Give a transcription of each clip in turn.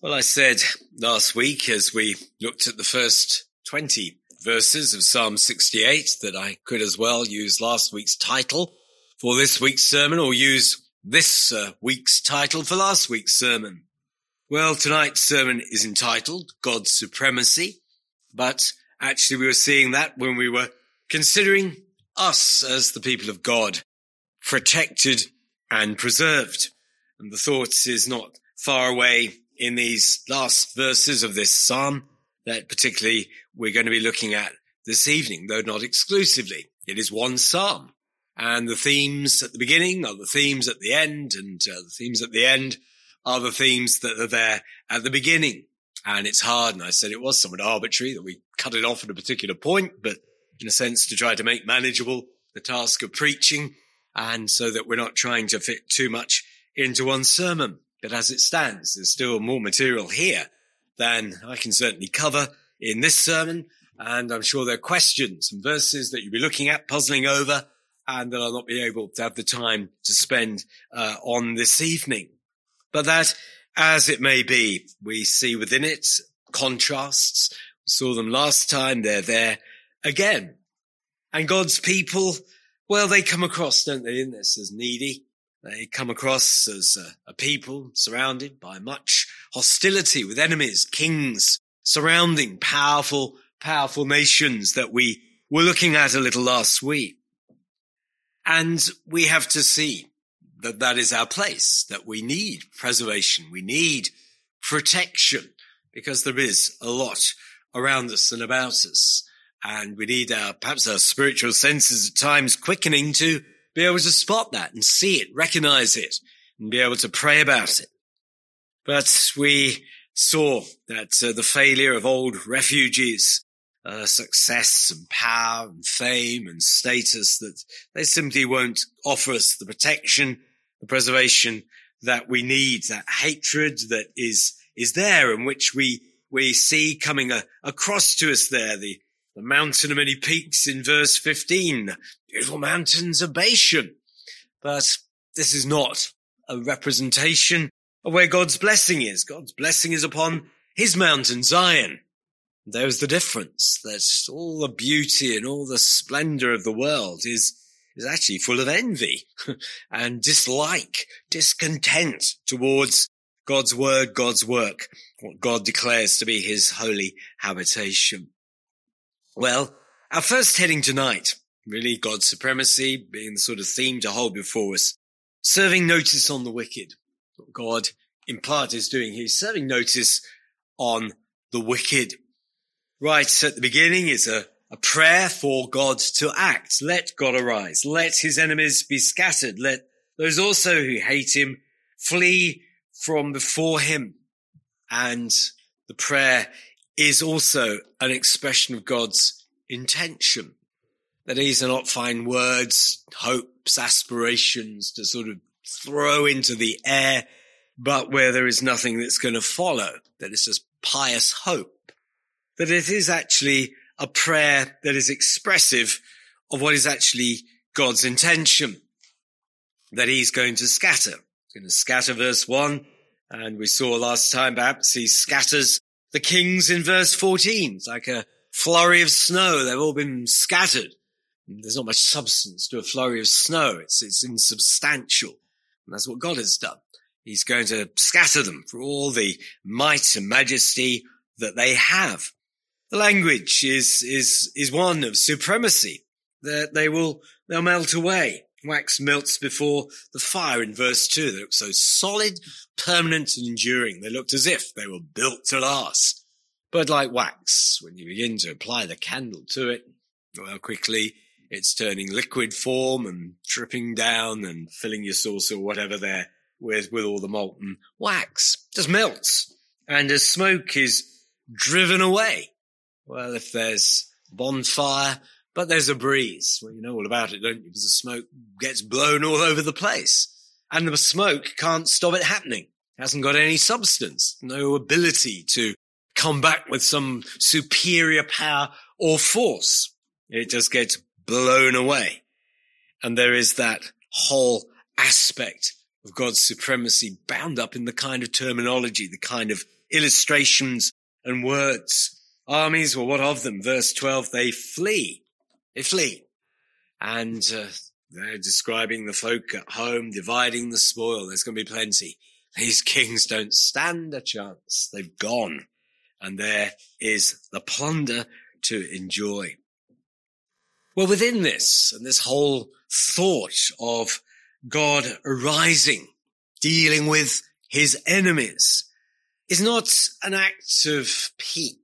Well, I said last week as we looked at the first 20 verses of Psalm 68 that I could as well use last week's title for this week's sermon or use this uh, week's title for last week's sermon. Well, tonight's sermon is entitled God's Supremacy, but actually we were seeing that when we were considering us as the people of God, protected and preserved. And the thought is not far away in these last verses of this psalm that particularly we're going to be looking at this evening, though not exclusively. It is one psalm and the themes at the beginning are the themes at the end and uh, the themes at the end are the themes that are there at the beginning. And it's hard. And I said it was somewhat arbitrary that we cut it off at a particular point, but in a sense to try to make manageable the task of preaching and so that we're not trying to fit too much into one sermon. But as it stands, there's still more material here than I can certainly cover in this sermon. And I'm sure there are questions and verses that you'll be looking at, puzzling over, and that I'll not be able to have the time to spend uh, on this evening. But that, as it may be, we see within it contrasts. We saw them last time. They're there again. And God's people, well, they come across, don't they, in this as needy, they come across as a, a people surrounded by much hostility with enemies, kings surrounding powerful, powerful nations that we were looking at a little last week. And we have to see that that is our place, that we need preservation. We need protection because there is a lot around us and about us. And we need our, perhaps our spiritual senses at times quickening to be able to spot that and see it, recognize it, and be able to pray about it. But we saw that uh, the failure of old refugees, uh, success and power and fame and status, that they simply won't offer us the protection, the preservation that we need, that hatred that is, is there and which we, we see coming a, across to us there, the, the mountain of many peaks in verse 15, beautiful mountains of Bashan. But this is not a representation of where God's blessing is. God's blessing is upon his mountain, Zion. There's the difference that all the beauty and all the splendor of the world is, is actually full of envy and dislike, discontent towards God's word, God's work, what God declares to be his holy habitation. Well, our first heading tonight, really God's supremacy being the sort of theme to hold before us. Serving notice on the wicked. What God in part is doing, he's serving notice on the wicked. Right at the beginning is a, a prayer for God to act. Let God arise. Let his enemies be scattered. Let those also who hate him flee from before him. And the prayer is also an expression of God's intention. That these are not fine words, hopes, aspirations to sort of throw into the air, but where there is nothing that's going to follow, that it's just pious hope. That it is actually a prayer that is expressive of what is actually God's intention. That he's going to scatter. He's going to scatter verse one. And we saw last time perhaps he scatters the kings in verse 14. It's like a flurry of snow. They've all been scattered. There's not much substance to a flurry of snow. It's, it's insubstantial. And that's what God has done. He's going to scatter them for all the might and majesty that they have. The language is, is, is one of supremacy that they will, they'll melt away. Wax melts before the fire in verse two. They look so solid, permanent and enduring. They looked as if they were built to last. But like wax, when you begin to apply the candle to it, well, quickly it's turning liquid form and dripping down and filling your saucer or whatever there with, with all the molten wax. Just melts. And as smoke is driven away, well, if there's bonfire, but there's a breeze. Well, you know all about it, don't you? Because the smoke gets blown all over the place. And the smoke can't stop it happening. It hasn't got any substance, no ability to come back with some superior power or force. It just gets blown away. And there is that whole aspect of God's supremacy bound up in the kind of terminology, the kind of illustrations and words. Armies, well, what of them? Verse 12, they flee. They. And uh, they're describing the folk at home, dividing the spoil. There's going to be plenty. These kings don't stand a chance. They've gone. And there is the plunder to enjoy. Well, within this and this whole thought of God arising, dealing with his enemies is not an act of pique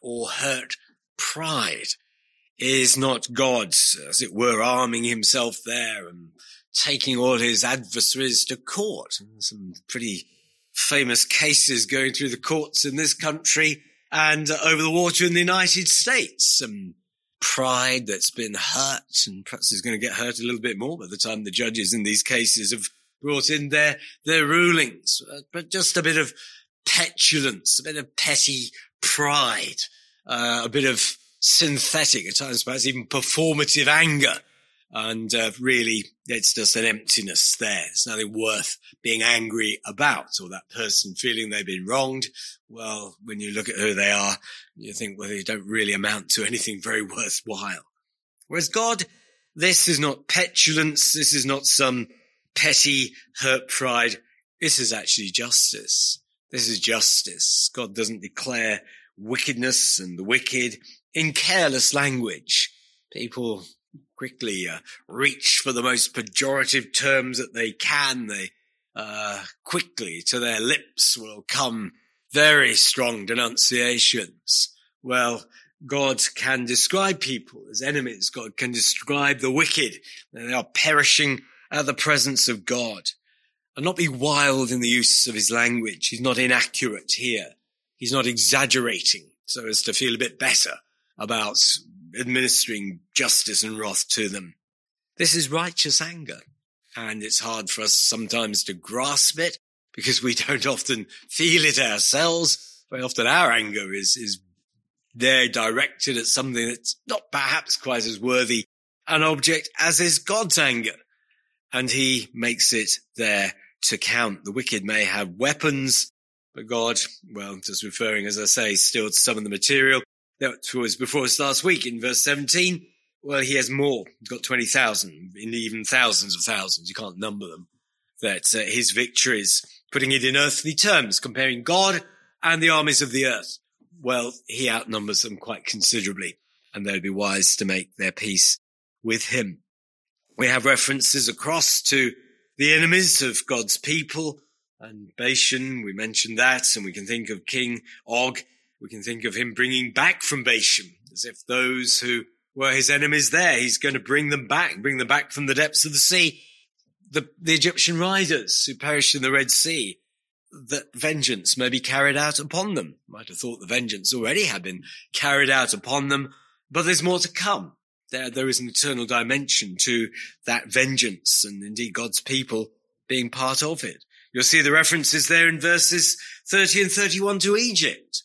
or hurt pride. Is not God, as it were, arming himself there and taking all his adversaries to court. Some pretty famous cases going through the courts in this country and over the water in the United States. Some pride that's been hurt and perhaps is going to get hurt a little bit more by the time the judges in these cases have brought in their, their rulings. But just a bit of petulance, a bit of petty pride, uh, a bit of synthetic, at times perhaps even performative anger. And uh, really, it's just an emptiness there. There's nothing worth being angry about or that person feeling they've been wronged. Well, when you look at who they are, you think, well, they don't really amount to anything very worthwhile. Whereas God, this is not petulance. This is not some petty hurt pride. This is actually justice. This is justice. God doesn't declare wickedness and the wicked in careless language. People quickly uh, reach for the most pejorative terms that they can. They uh, quickly to their lips will come very strong denunciations. Well, God can describe people as enemies. God can describe the wicked. They are perishing at the presence of God and not be wild in the use of his language. He's not inaccurate here. He's not exaggerating so as to feel a bit better about administering justice and wrath to them. This is righteous anger. And it's hard for us sometimes to grasp it because we don't often feel it ourselves. Very often our anger is, is there directed at something that's not perhaps quite as worthy an object as is God's anger. And he makes it there to count. The wicked may have weapons, but God, well, just referring, as I say, still to some of the material that was before us last week in verse 17. Well, he has more. He's got 20,000, even thousands of thousands. You can't number them. That uh, his victories, putting it in earthly terms, comparing God and the armies of the earth. Well, he outnumbers them quite considerably and they'd be wise to make their peace with him. We have references across to the enemies of God's people and Bashan. We mentioned that and we can think of King Og. We can think of him bringing back from Bashan as if those who were his enemies there, he's going to bring them back, bring them back from the depths of the sea. The, the Egyptian riders who perished in the Red Sea, that vengeance may be carried out upon them. Might have thought the vengeance already had been carried out upon them, but there's more to come. There, there is an eternal dimension to that vengeance and indeed God's people being part of it. You'll see the references there in verses 30 and 31 to Egypt.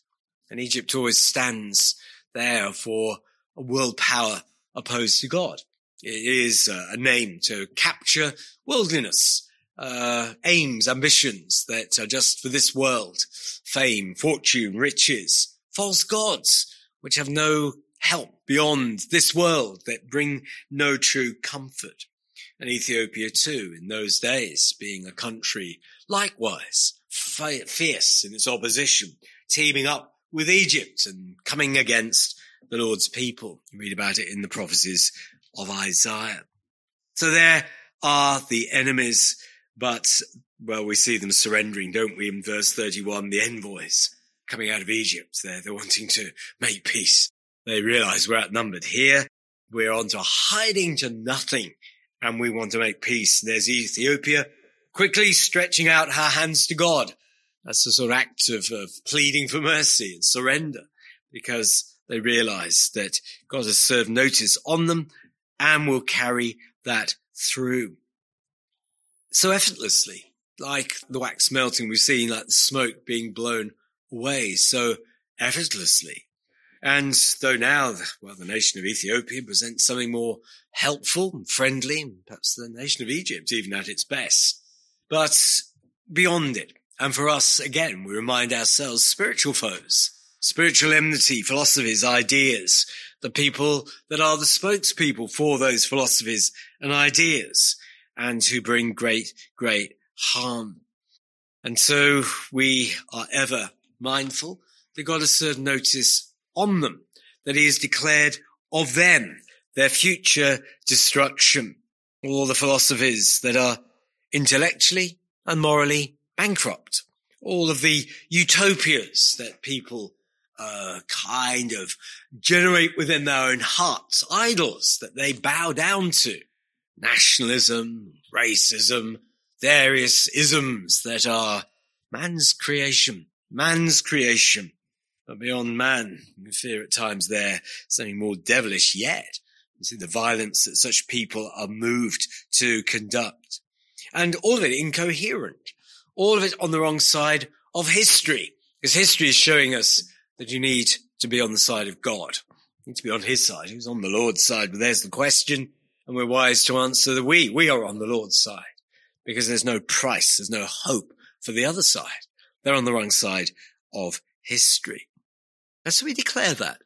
And Egypt always stands there for a world power opposed to God. It is a name to capture worldliness, uh, aims, ambitions that are just for this world, fame, fortune, riches, false gods, which have no help beyond this world that bring no true comfort. And Ethiopia too, in those days, being a country likewise fierce in its opposition, teaming up with Egypt and coming against the Lord's people. You read about it in the prophecies of Isaiah. So there are the enemies, but well, we see them surrendering, don't we? In verse 31, the envoys coming out of Egypt, they're, they're wanting to make peace. They realize we're outnumbered here. We're on to hiding to nothing and we want to make peace. There's Ethiopia quickly stretching out her hands to God. That's a sort of act of, of pleading for mercy and surrender because they realize that God has served notice on them and will carry that through. So effortlessly, like the wax melting, we've seen like the smoke being blown away so effortlessly. And though now, well, the nation of Ethiopia presents something more helpful and friendly, perhaps the nation of Egypt, even at its best, but beyond it. And for us, again, we remind ourselves spiritual foes, spiritual enmity, philosophies, ideas, the people that are the spokespeople for those philosophies and ideas and who bring great, great harm. And so we are ever mindful that God has served notice on them, that he has declared of them their future destruction. All the philosophies that are intellectually and morally bankrupt. All of the utopias that people uh, kind of generate within their own hearts, idols that they bow down to. Nationalism, racism, various isms that are man's creation, man's creation. But beyond man, we fear at times there something more devilish yet. You see the violence that such people are moved to conduct. And all of it incoherent. All of it on the wrong side of history. Because history is showing us that you need to be on the side of God. You need to be on his side. He's on the Lord's side. But there's the question. And we're wise to answer that we, we are on the Lord's side because there's no price. There's no hope for the other side. They're on the wrong side of history. And so we declare that.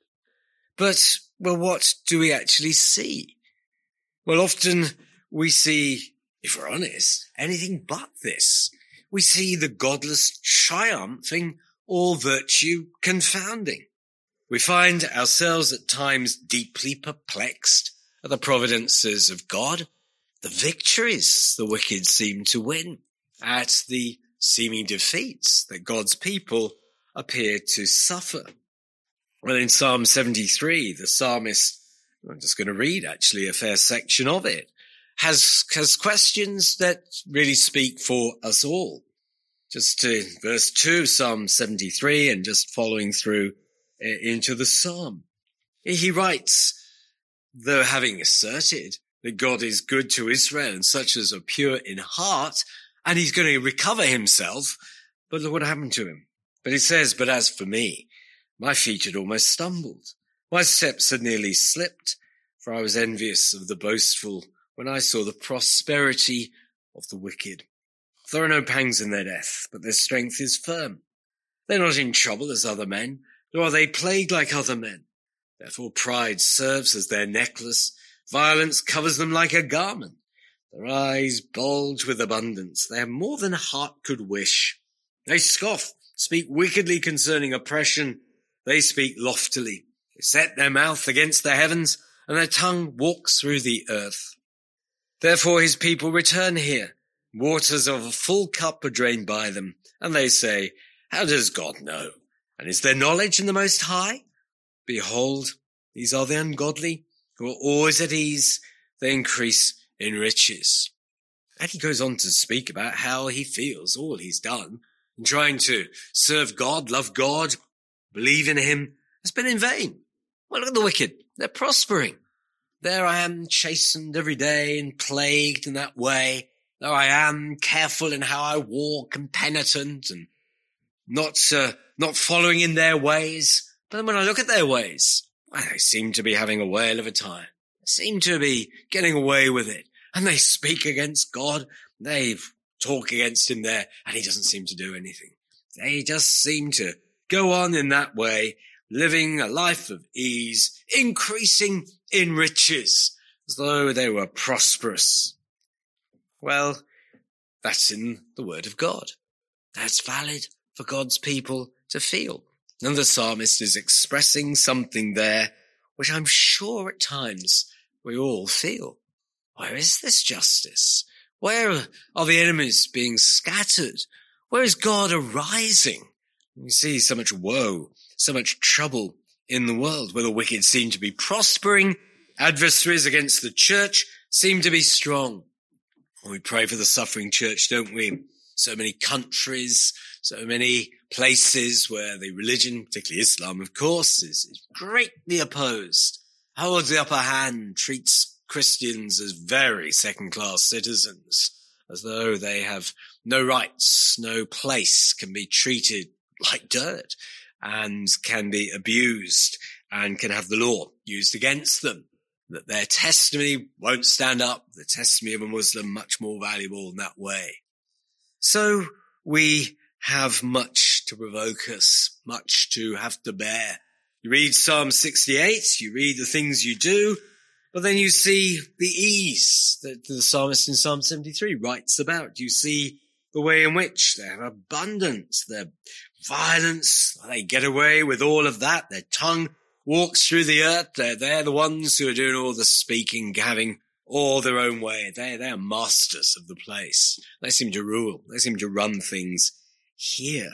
But, well, what do we actually see? Well, often we see, if we're honest, anything but this. We see the godless triumphing all virtue confounding. We find ourselves at times deeply perplexed at the providences of God, the victories the wicked seem to win, at the seeming defeats that God's people appear to suffer. Well, in Psalm 73, the psalmist, I'm just going to read actually a fair section of it, has, has questions that really speak for us all just to verse 2, Psalm 73, and just following through into the Psalm. He writes, though having asserted that God is good to Israel and such as are pure in heart, and he's going to recover himself, but look what happened to him. But he says, but as for me, my feet had almost stumbled. My steps had nearly slipped, for I was envious of the boastful when I saw the prosperity of the wicked. There are no pangs in their death, but their strength is firm. They're not in trouble as other men, nor are they plagued like other men. Therefore pride serves as their necklace, violence covers them like a garment. Their eyes bulge with abundance. They have more than heart could wish. They scoff, speak wickedly concerning oppression. They speak loftily. They set their mouth against the heavens, and their tongue walks through the earth. Therefore his people return here Waters of a full cup are drained by them, and they say, How does God know? And is there knowledge in the Most High? Behold, these are the ungodly, who are always at ease. They increase in riches. And he goes on to speak about how he feels all he's done in trying to serve God, love God, believe in him has been in vain. Well, look at the wicked. They're prospering. There I am chastened every day and plagued in that way though I am careful in how I walk and penitent and not, uh, not following in their ways. But then when I look at their ways, they seem to be having a whale of a time. They seem to be getting away with it. And they speak against God. They talk against him there and he doesn't seem to do anything. They just seem to go on in that way, living a life of ease, increasing in riches, as though they were prosperous. Well, that's in the word of God. That's valid for God's people to feel. And the psalmist is expressing something there, which I'm sure at times we all feel. Where is this justice? Where are the enemies being scattered? Where is God arising? We see so much woe, so much trouble in the world where the wicked seem to be prospering. Adversaries against the church seem to be strong. We pray for the suffering church, don't we? So many countries, so many places where the religion, particularly Islam, of course, is, is greatly opposed, holds the upper hand, treats Christians as very second class citizens, as though they have no rights, no place, can be treated like dirt and can be abused and can have the law used against them that their testimony won't stand up. The testimony of a Muslim much more valuable in that way. So we have much to provoke us, much to have to bear. You read Psalm 68, you read the things you do, but then you see the ease that the psalmist in Psalm 73 writes about. You see the way in which they have abundance, their violence, they get away with all of that. Their tongue walks through the earth. They're, they're the ones who are doing all the speaking, having all their own way. They, they are masters of the place. They seem to rule. They seem to run things here.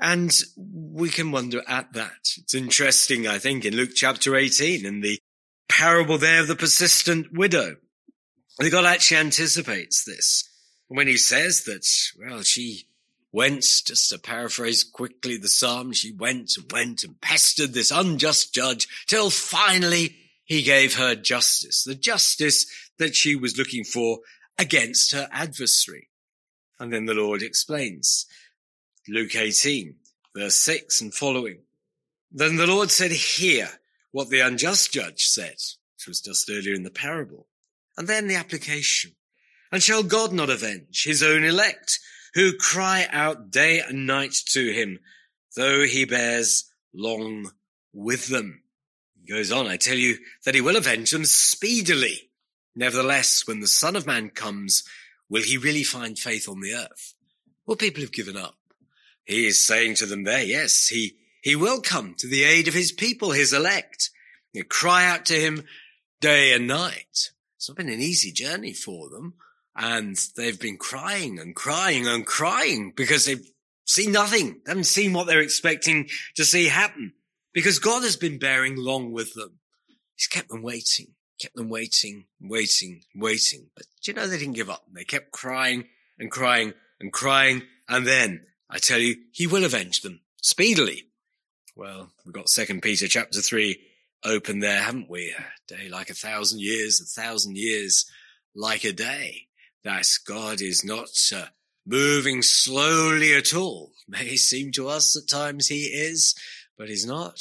And we can wonder at that. It's interesting, I think, in Luke chapter 18, in the parable there of the persistent widow. God actually anticipates this when he says that, well, she went, just to paraphrase quickly the psalm, she went and went and pestered this unjust judge till finally he gave her justice, the justice that she was looking for against her adversary. And then the Lord explains, Luke 18, verse 6 and following. Then the Lord said, hear what the unjust judge said, which was just earlier in the parable. And then the application. And shall God not avenge his own elect who cry out day and night to him, though he bears long with them? He goes on, I tell you that he will avenge them speedily. Nevertheless, when the son of man comes, will he really find faith on the earth? Well, people have given up. He is saying to them there, yes, he, he will come to the aid of his people, his elect. You cry out to him day and night. It's not been an easy journey for them. And they've been crying and crying and crying because they've seen nothing. They haven't seen what they're expecting to see happen because God has been bearing long with them. He's kept them waiting, kept them waiting, waiting, waiting. But do you know they didn't give up? They kept crying and crying and crying. And then I tell you, he will avenge them speedily. Well, we've got second Peter chapter three open there, haven't we? A day like a thousand years, a thousand years like a day that God is not uh, moving slowly at all. May seem to us at times he is, but he's not.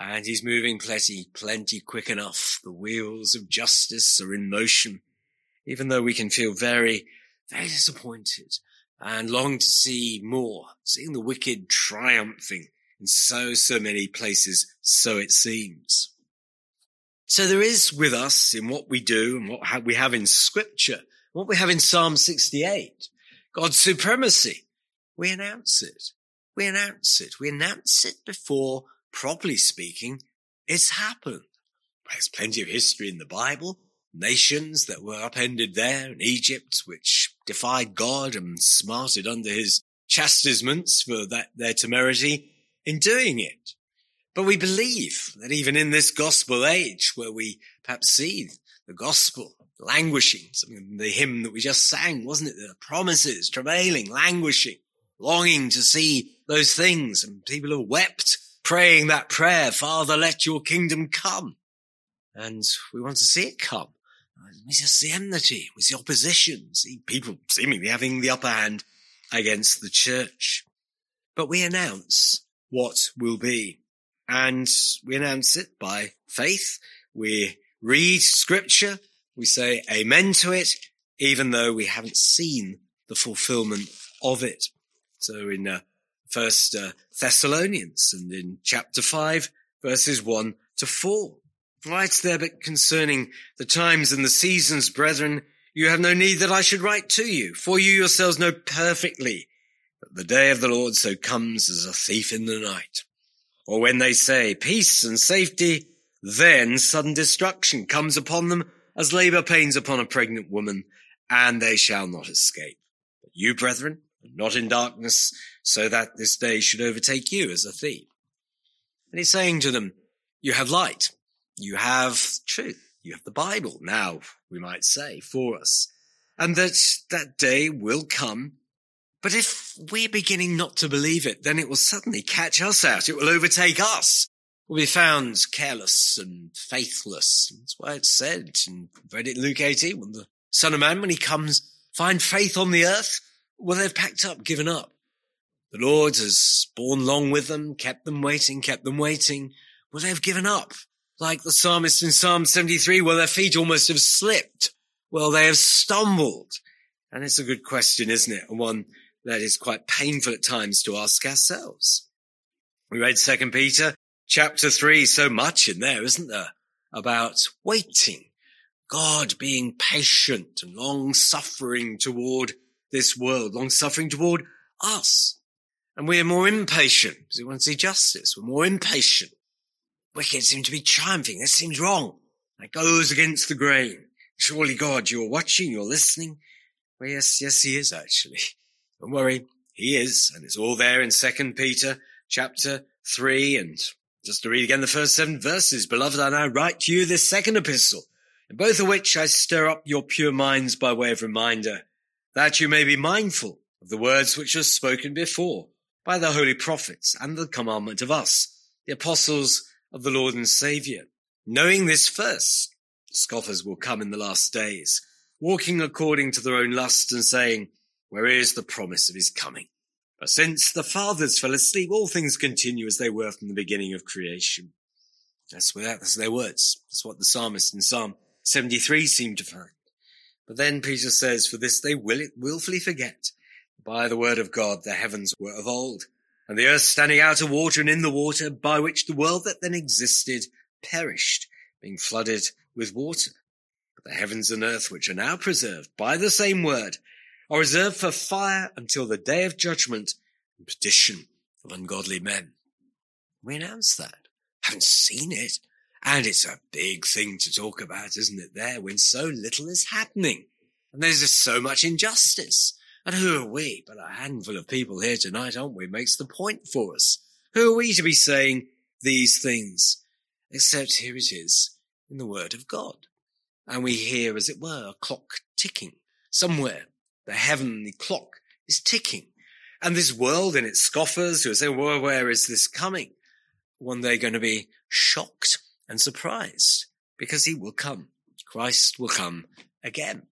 And he's moving plenty, plenty quick enough. The wheels of justice are in motion, even though we can feel very, very disappointed and long to see more, seeing the wicked triumphing in so, so many places, so it seems. So there is with us in what we do and what we have in scripture what we have in Psalm 68, God's supremacy, we announce it. We announce it. We announce it before, properly speaking, it's happened. There's plenty of history in the Bible. Nations that were upended there in Egypt, which defied God and smarted under his chastisements for that, their temerity in doing it. But we believe that even in this gospel age where we perhaps see the gospel languishing, something the hymn that we just sang, wasn't it? The promises, travailing, languishing, longing to see those things. And people have wept, praying that prayer, Father, let your kingdom come. And we want to see it come. We just see enmity, we see opposition, see people seemingly having the upper hand against the church. But we announce what will be. And we announce it by faith. We read scripture we say amen to it, even though we haven't seen the fulfillment of it. So in uh, First uh, Thessalonians and in chapter five, verses one to four, writes there, but concerning the times and the seasons, brethren, you have no need that I should write to you, for you yourselves know perfectly that the day of the Lord so comes as a thief in the night. Or when they say peace and safety, then sudden destruction comes upon them as labor pains upon a pregnant woman, and they shall not escape. But you, brethren, are not in darkness, so that this day should overtake you as a thief. And he's saying to them, you have light, you have truth, you have the Bible now, we might say, for us, and that that day will come. But if we're beginning not to believe it, then it will suddenly catch us out. It will overtake us will be found careless and faithless. That's why it's said in read it Luke 18, when the Son of Man, when he comes, find faith on the earth, well, they've packed up, given up. The Lord has borne long with them, kept them waiting, kept them waiting. Well, they've given up. Like the psalmist in Psalm 73, well, their feet almost have slipped. Well, they have stumbled. And it's a good question, isn't it? And one that is quite painful at times to ask ourselves. We read second Peter chapter three, so much in there, isn't there? About waiting, God being patient and long suffering toward this world, long suffering toward us. And we are more impatient because we want to see justice. We're more impatient. Wicked seem to be triumphing. This seems wrong. That goes against the grain. Surely God, you're watching, you're listening. Well, yes, yes, he is actually. Don't worry. He is. And it's all there in second Peter chapter three. And just to read again the first seven verses, beloved, I now write to you this second epistle, in both of which I stir up your pure minds by way of reminder, that you may be mindful of the words which were spoken before by the holy prophets and the commandment of us, the apostles of the Lord and Saviour. Knowing this first, scoffers will come in the last days, walking according to their own lust and saying, where is the promise of his coming? But since the fathers fell asleep, all things continue as they were from the beginning of creation. That's where that's their words. That's what the psalmist in Psalm 73 seemed to find. But then Peter says, for this they will it willfully forget. By the word of God, the heavens were of old, and the earth standing out of water and in the water, by which the world that then existed perished, being flooded with water. But the heavens and earth, which are now preserved by the same word, are reserved for fire until the day of judgment and perdition of ungodly men. We announce that. Haven't seen it. And it's a big thing to talk about, isn't it, there, when so little is happening. And there's just so much injustice. And who are we but a handful of people here tonight, aren't we? Makes the point for us. Who are we to be saying these things? Except here it is in the word of God. And we hear, as it were, a clock ticking somewhere the heavenly clock is ticking. And this world and its scoffers who saying, well, where is this coming? One day going to be shocked and surprised because he will come. Christ will come again.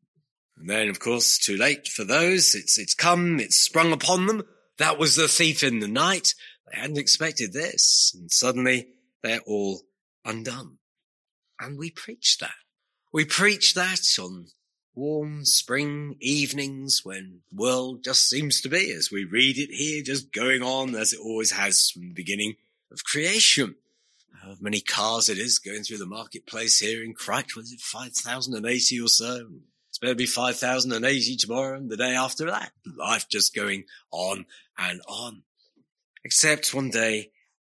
And then, of course, too late for those. It's, it's come. It's sprung upon them. That was the thief in the night. They hadn't expected this. And suddenly they're all undone. And we preach that. We preach that on warm spring evenings when world just seems to be, as we read it here, just going on as it always has from the beginning of creation. How many cars it is going through the marketplace here in Christ. Was it 5,080 or so? It's better be 5,080 tomorrow and the day after that. Life just going on and on. Except one day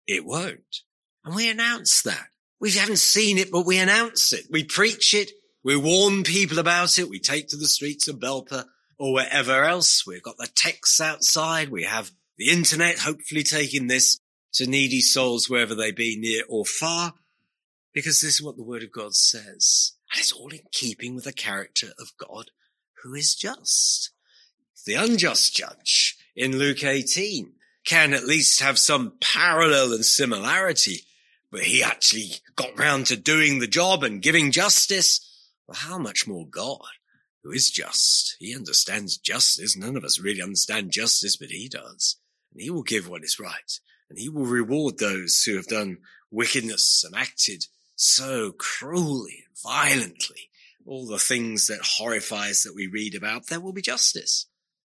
it won't. And we announce that. We haven't seen it, but we announce it. We preach it. We warn people about it. We take to the streets of Belper or wherever else. We've got the texts outside. We have the internet, hopefully taking this to needy souls wherever they be, near or far, because this is what the word of God says. And it's all in keeping with the character of God who is just. The unjust judge in Luke 18 can at least have some parallel and similarity, but he actually got round to doing the job and giving justice how much more God, who is just? He understands justice. None of us really understand justice, but he does. And he will give what is right. And he will reward those who have done wickedness and acted so cruelly and violently. All the things that horrify us that we read about, there will be justice.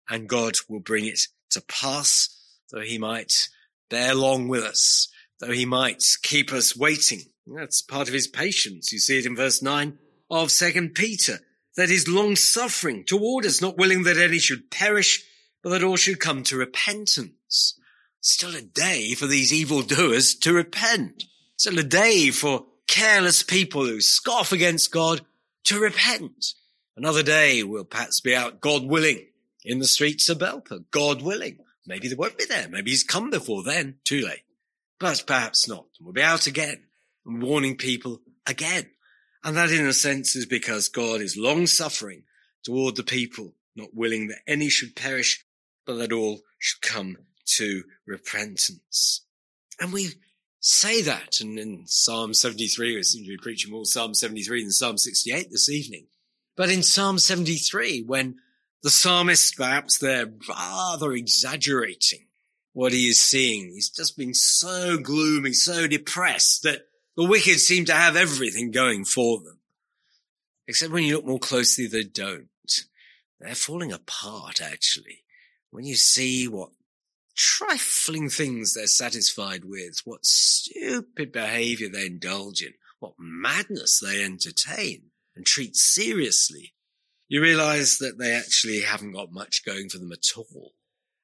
And God will bring it to pass, though he might bear long with us, though he might keep us waiting. That's part of his patience. You see it in verse nine of second Peter, that is long suffering toward us, not willing that any should perish, but that all should come to repentance. Still a day for these evil doers to repent. Still a day for careless people who scoff against God to repent. Another day we'll perhaps be out, God willing, in the streets of Belper, God willing. Maybe they won't be there. Maybe he's come before then. Too late. But perhaps not. We'll be out again and warning people again. And that in a sense is because God is long suffering toward the people, not willing that any should perish, but that all should come to repentance. And we say that and in Psalm 73, we seem to be preaching more Psalm 73 than Psalm 68 this evening. But in Psalm 73, when the psalmist perhaps they're rather exaggerating what he is seeing, he's just been so gloomy, so depressed that the wicked seem to have everything going for them. Except when you look more closely, they don't. they're falling apart actually. When you see what trifling things they're satisfied with, what stupid behavior they indulge in, what madness they entertain and treat seriously, you realize that they actually haven't got much going for them at all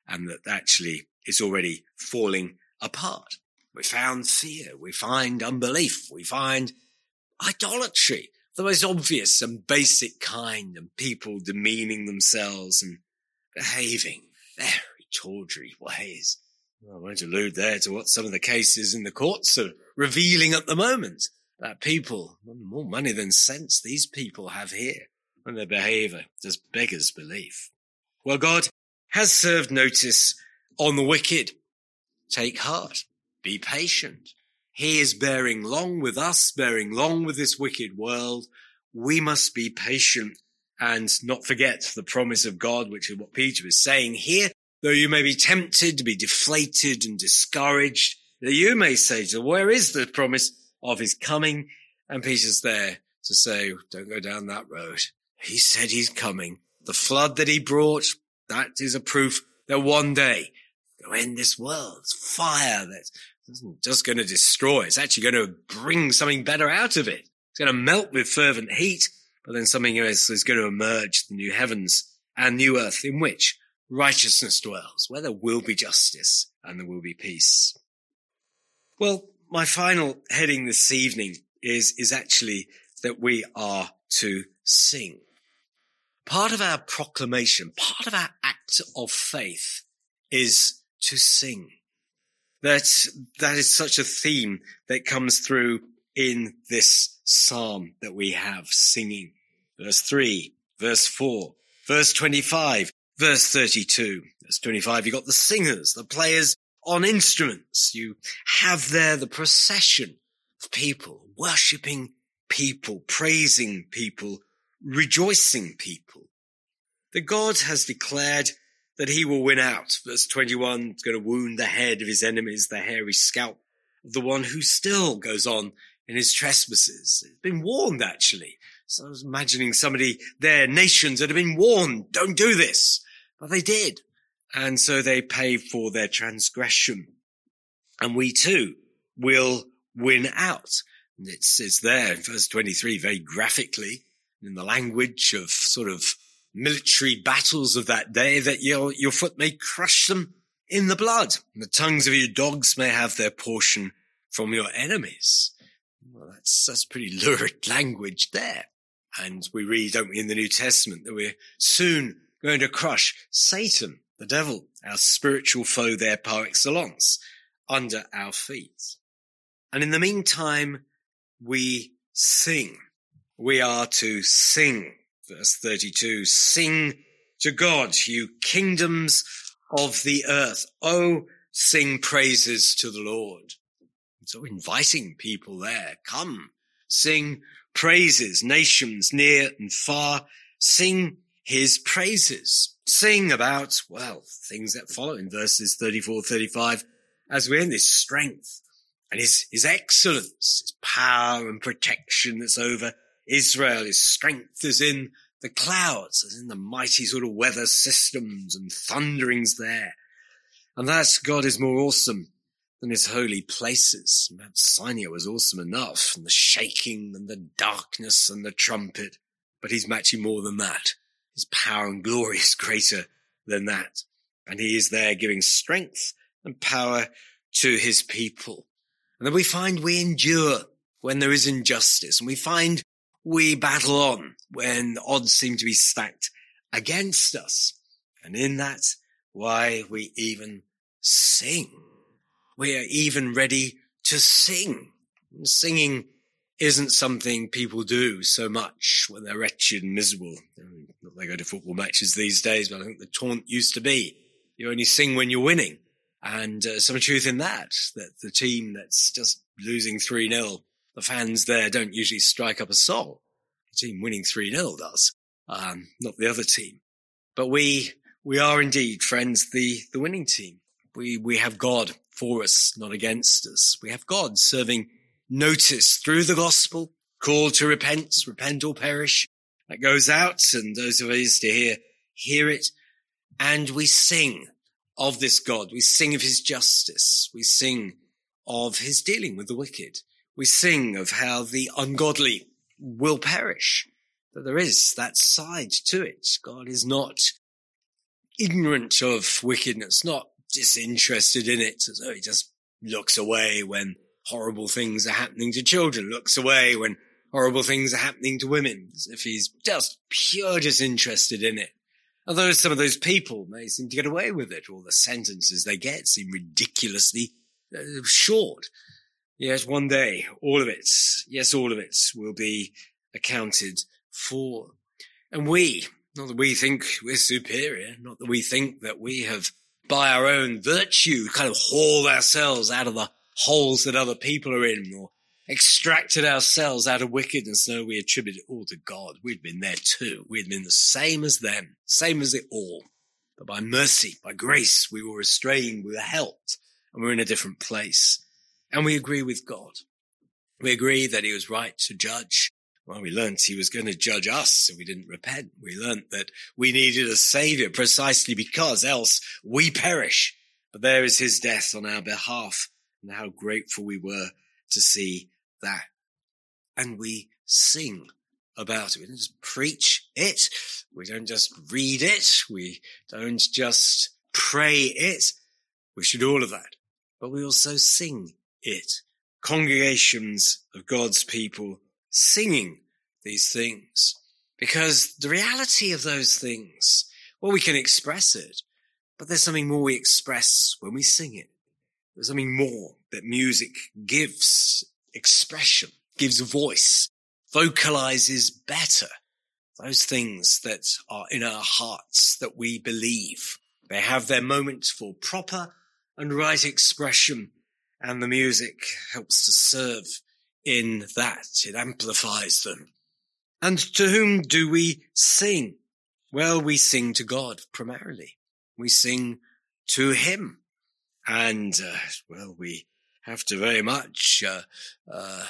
and that actually it's already falling apart. We found fear. We find unbelief. We find idolatry, the most obvious and basic kind and people demeaning themselves and behaving very tawdry ways. I won't allude there to what some of the cases in the courts are revealing at the moment. That people, more money than sense these people have here, and their behavior just beggars belief. Well, God has served notice on the wicked. Take heart. Be patient. He is bearing long with us, bearing long with this wicked world. We must be patient and not forget the promise of God, which is what Peter is saying here. Though you may be tempted to be deflated and discouraged, that you may say to, where is the promise of his coming? And Peter's there to say, don't go down that road. He said he's coming. The flood that he brought, that is a proof that one day going end this world. Fire that isn't just going to destroy. It's actually going to bring something better out of it. It's going to melt with fervent heat, but then something else is going to emerge, the new heavens and new earth in which righteousness dwells, where there will be justice and there will be peace. Well, my final heading this evening is, is actually that we are to sing. Part of our proclamation, part of our act of faith is to sing. That, that is such a theme that comes through in this psalm that we have singing. Verse three, verse four, verse 25, verse 32. Verse 25, you got the singers, the players on instruments. You have there the procession of people, worshipping people, praising people, rejoicing people. The God has declared that he will win out. Verse 21 is going to wound the head of his enemies, the hairy scalp of the one who still goes on in his trespasses. It's been warned actually. So I was imagining somebody, their nations that have been warned, don't do this. But they did. And so they pay for their transgression. And we too will win out. And it says there in verse 23 very graphically in the language of sort of military battles of that day that your, your foot may crush them in the blood. The tongues of your dogs may have their portion from your enemies. Well, that's, that's pretty lurid language there. And we read, don't we, in the New Testament that we're soon going to crush Satan, the devil, our spiritual foe there par excellence, under our feet. And in the meantime, we sing. We are to sing. Verse 32, sing to God, you kingdoms of the earth. Oh, sing praises to the Lord. So inviting people there, come, sing praises, nations near and far, sing his praises. Sing about, well, things that follow in verses 34, 35, as we're in this strength and his, his excellence, his power and protection that's over Israel. His strength is in the clouds, as in the mighty sort of weather systems and thunderings there. And that God is more awesome than his holy places. Mount Sinai was awesome enough, and the shaking and the darkness and the trumpet, but he's matching more than that. His power and glory is greater than that. And he is there giving strength and power to his people. And then we find we endure when there is injustice and we find we battle on when odds seem to be stacked against us. And in that, why we even sing. We are even ready to sing. Singing isn't something people do so much when they're wretched and miserable. Not they go to football matches these days, but I think the taunt used to be you only sing when you're winning. And uh, some truth in that, that the team that's just losing 3 0, the fans there don't usually strike up a song. The team winning 3 0 does, um, not the other team. But we, we are indeed, friends, the, the winning team. We, we have God for us, not against us. We have God serving notice through the gospel, call to repent, repent or perish. That goes out and those of us to hear hear it, and we sing of this God. We sing of his justice. We sing of his dealing with the wicked. We sing of how the ungodly will perish, that there is that side to it. God is not ignorant of wickedness, not disinterested in it, though he just looks away when horrible things are happening to children, looks away when horrible things are happening to women, if he's just pure disinterested in it. Although some of those people may seem to get away with it, or the sentences they get seem ridiculously uh, short. Yet one day, all of it, yes, all of it will be accounted for. And we, not that we think we're superior, not that we think that we have, by our own virtue, kind of hauled ourselves out of the holes that other people are in, or extracted ourselves out of wickedness. No, we attribute it all to God. We'd been there too. We'd been the same as them, same as it all. But by mercy, by grace, we were restrained, we were helped, and we're in a different place. And we agree with God. We agree that he was right to judge. Well, we learnt he was going to judge us, so we didn't repent. We learnt that we needed a savior precisely because else we perish. But there is his death on our behalf and how grateful we were to see that. And we sing about it. We don't just preach it. We don't just read it. We don't just pray it. We should all of that. But we also sing it. Congregations of God's people singing these things. Because the reality of those things, well, we can express it, but there's something more we express when we sing it. There's something more that music gives expression, gives voice, vocalizes better. Those things that are in our hearts that we believe. They have their moments for proper and right expression and the music helps to serve in that. It amplifies them. And to whom do we sing? Well, we sing to God primarily. We sing to Him. And, uh, well, we have to very much uh, uh,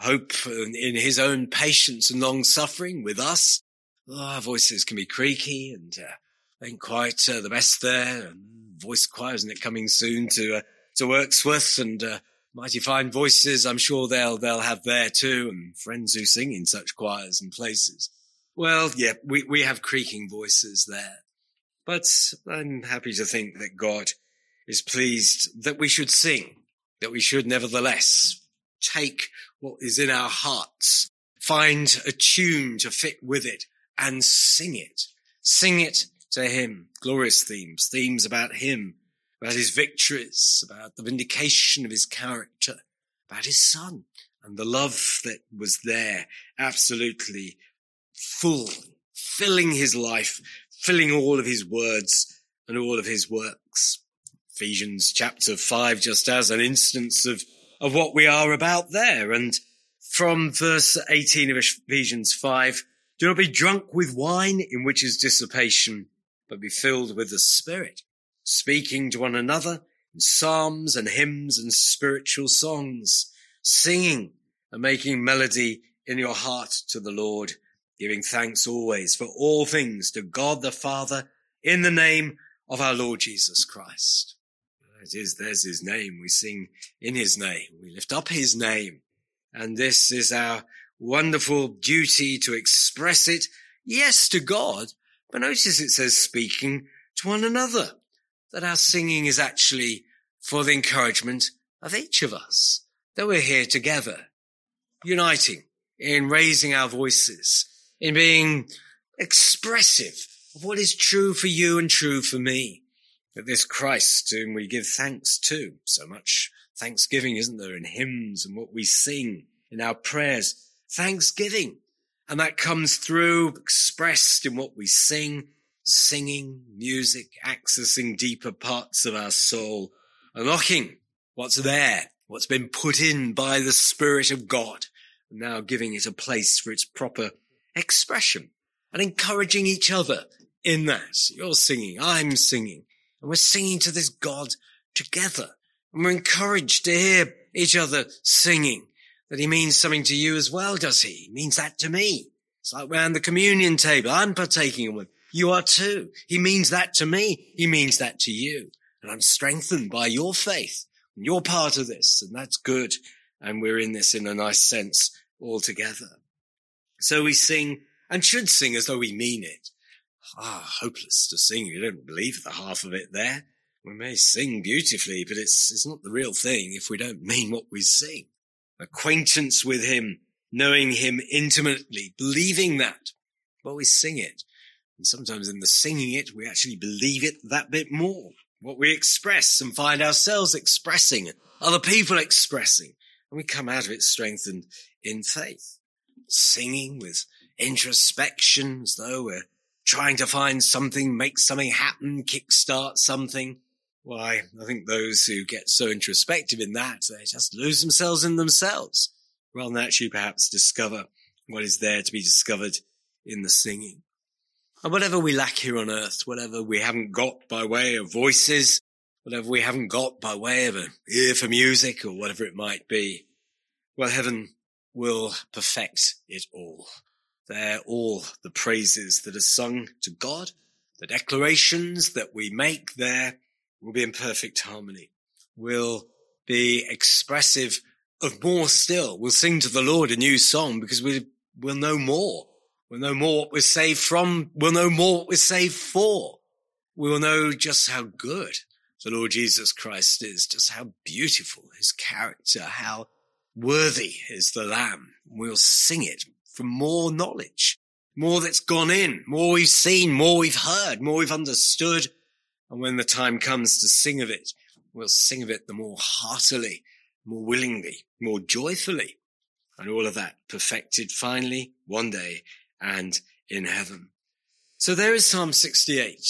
hope in his own patience and long suffering with us. Oh, our voices can be creaky and uh, ain't quite uh, the best there. And voice choir isn't it coming soon to uh, to Wirksworth and uh, mighty fine voices. I'm sure they'll they'll have there too, and friends who sing in such choirs and places. Well, yeah, we we have creaking voices there, but I'm happy to think that God is pleased that we should sing that we should nevertheless take what is in our hearts, find a tune to fit with it and sing it. Sing it to him. Glorious themes, themes about him, about his victories, about the vindication of his character, about his son and the love that was there, absolutely full, filling his life, filling all of his words and all of his works. Ephesians chapter five, just as an instance of, of what we are about there. And from verse 18 of Ephesians five, do not be drunk with wine in which is dissipation, but be filled with the spirit, speaking to one another in psalms and hymns and spiritual songs, singing and making melody in your heart to the Lord, giving thanks always for all things to God the Father in the name of our Lord Jesus Christ. It is, there's his name. We sing in his name. We lift up his name. And this is our wonderful duty to express it. Yes, to God, but notice it says speaking to one another, that our singing is actually for the encouragement of each of us, that we're here together, uniting in raising our voices, in being expressive of what is true for you and true for me that this Christ whom we give thanks to, so much thanksgiving, isn't there, in hymns and what we sing in our prayers, thanksgiving. And that comes through expressed in what we sing, singing, music, accessing deeper parts of our soul, unlocking what's there, what's been put in by the Spirit of God, and now giving it a place for its proper expression and encouraging each other in that. You're singing, I'm singing. And we're singing to this God together. And we're encouraged to hear each other singing that he means something to you as well, does he? He means that to me. It's like around the communion table. I'm partaking of. You are too. He means that to me. He means that to you. And I'm strengthened by your faith. You're part of this and that's good. And we're in this in a nice sense all together. So we sing and should sing as though we mean it. Ah, hopeless to sing. You don't believe the half of it there. We may sing beautifully, but it's, it's not the real thing if we don't mean what we sing. Acquaintance with him, knowing him intimately, believing that, but we sing it. And sometimes in the singing it, we actually believe it that bit more. What we express and find ourselves expressing, other people expressing, and we come out of it strengthened in faith. Singing with introspection as though we're trying to find something, make something happen, kickstart something. Why, I think those who get so introspective in that, they just lose themselves in themselves than actually perhaps discover what is there to be discovered in the singing. And whatever we lack here on earth, whatever we haven't got by way of voices, whatever we haven't got by way of an ear for music or whatever it might be, well, heaven will perfect it all. They're all the praises that are sung to God, the declarations that we make there will be in perfect harmony, will be expressive of more still. We'll sing to the Lord a new song because we will know more. We'll know more what we're saved from. We'll know more what we're saved for. We will know just how good the Lord Jesus Christ is, just how beautiful his character, how worthy is the Lamb. We'll sing it for more knowledge, more that's gone in, more we've seen, more we've heard, more we've understood, and when the time comes to sing of it, we'll sing of it the more heartily, more willingly, more joyfully, and all of that perfected finally one day and in heaven. So there is Psalm 68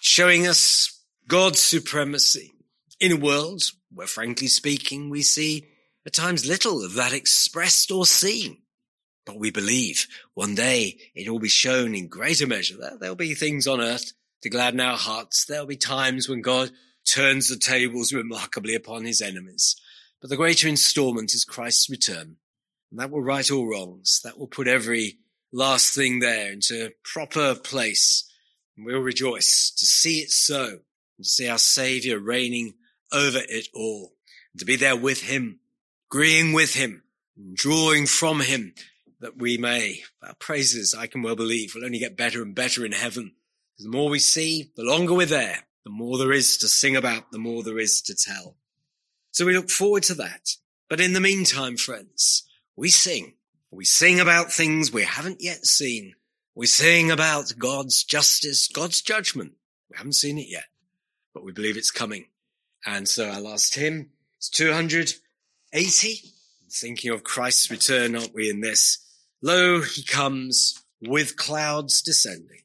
showing us God's supremacy in a world where frankly speaking, we see at times little of that expressed or seen. But we believe one day it will be shown in greater measure. There'll be things on earth to gladden our hearts. There'll be times when God turns the tables remarkably upon his enemies. But the greater installment is Christ's return. And that will right all wrongs. That will put every last thing there into proper place. And we'll rejoice to see it so and to see our Savior reigning over it all and to be there with him, agreeing with him, drawing from him that we may. Our praises, I can well believe, will only get better and better in heaven the more we see, the longer we're there, the more there is to sing about, the more there is to tell. So we look forward to that. But in the meantime, friends, we sing. We sing about things we haven't yet seen. We sing about God's justice, God's judgment. We haven't seen it yet, but we believe it's coming. And so our last hymn is 280. Thinking of Christ's return, aren't we, in this? Lo, he comes with clouds descending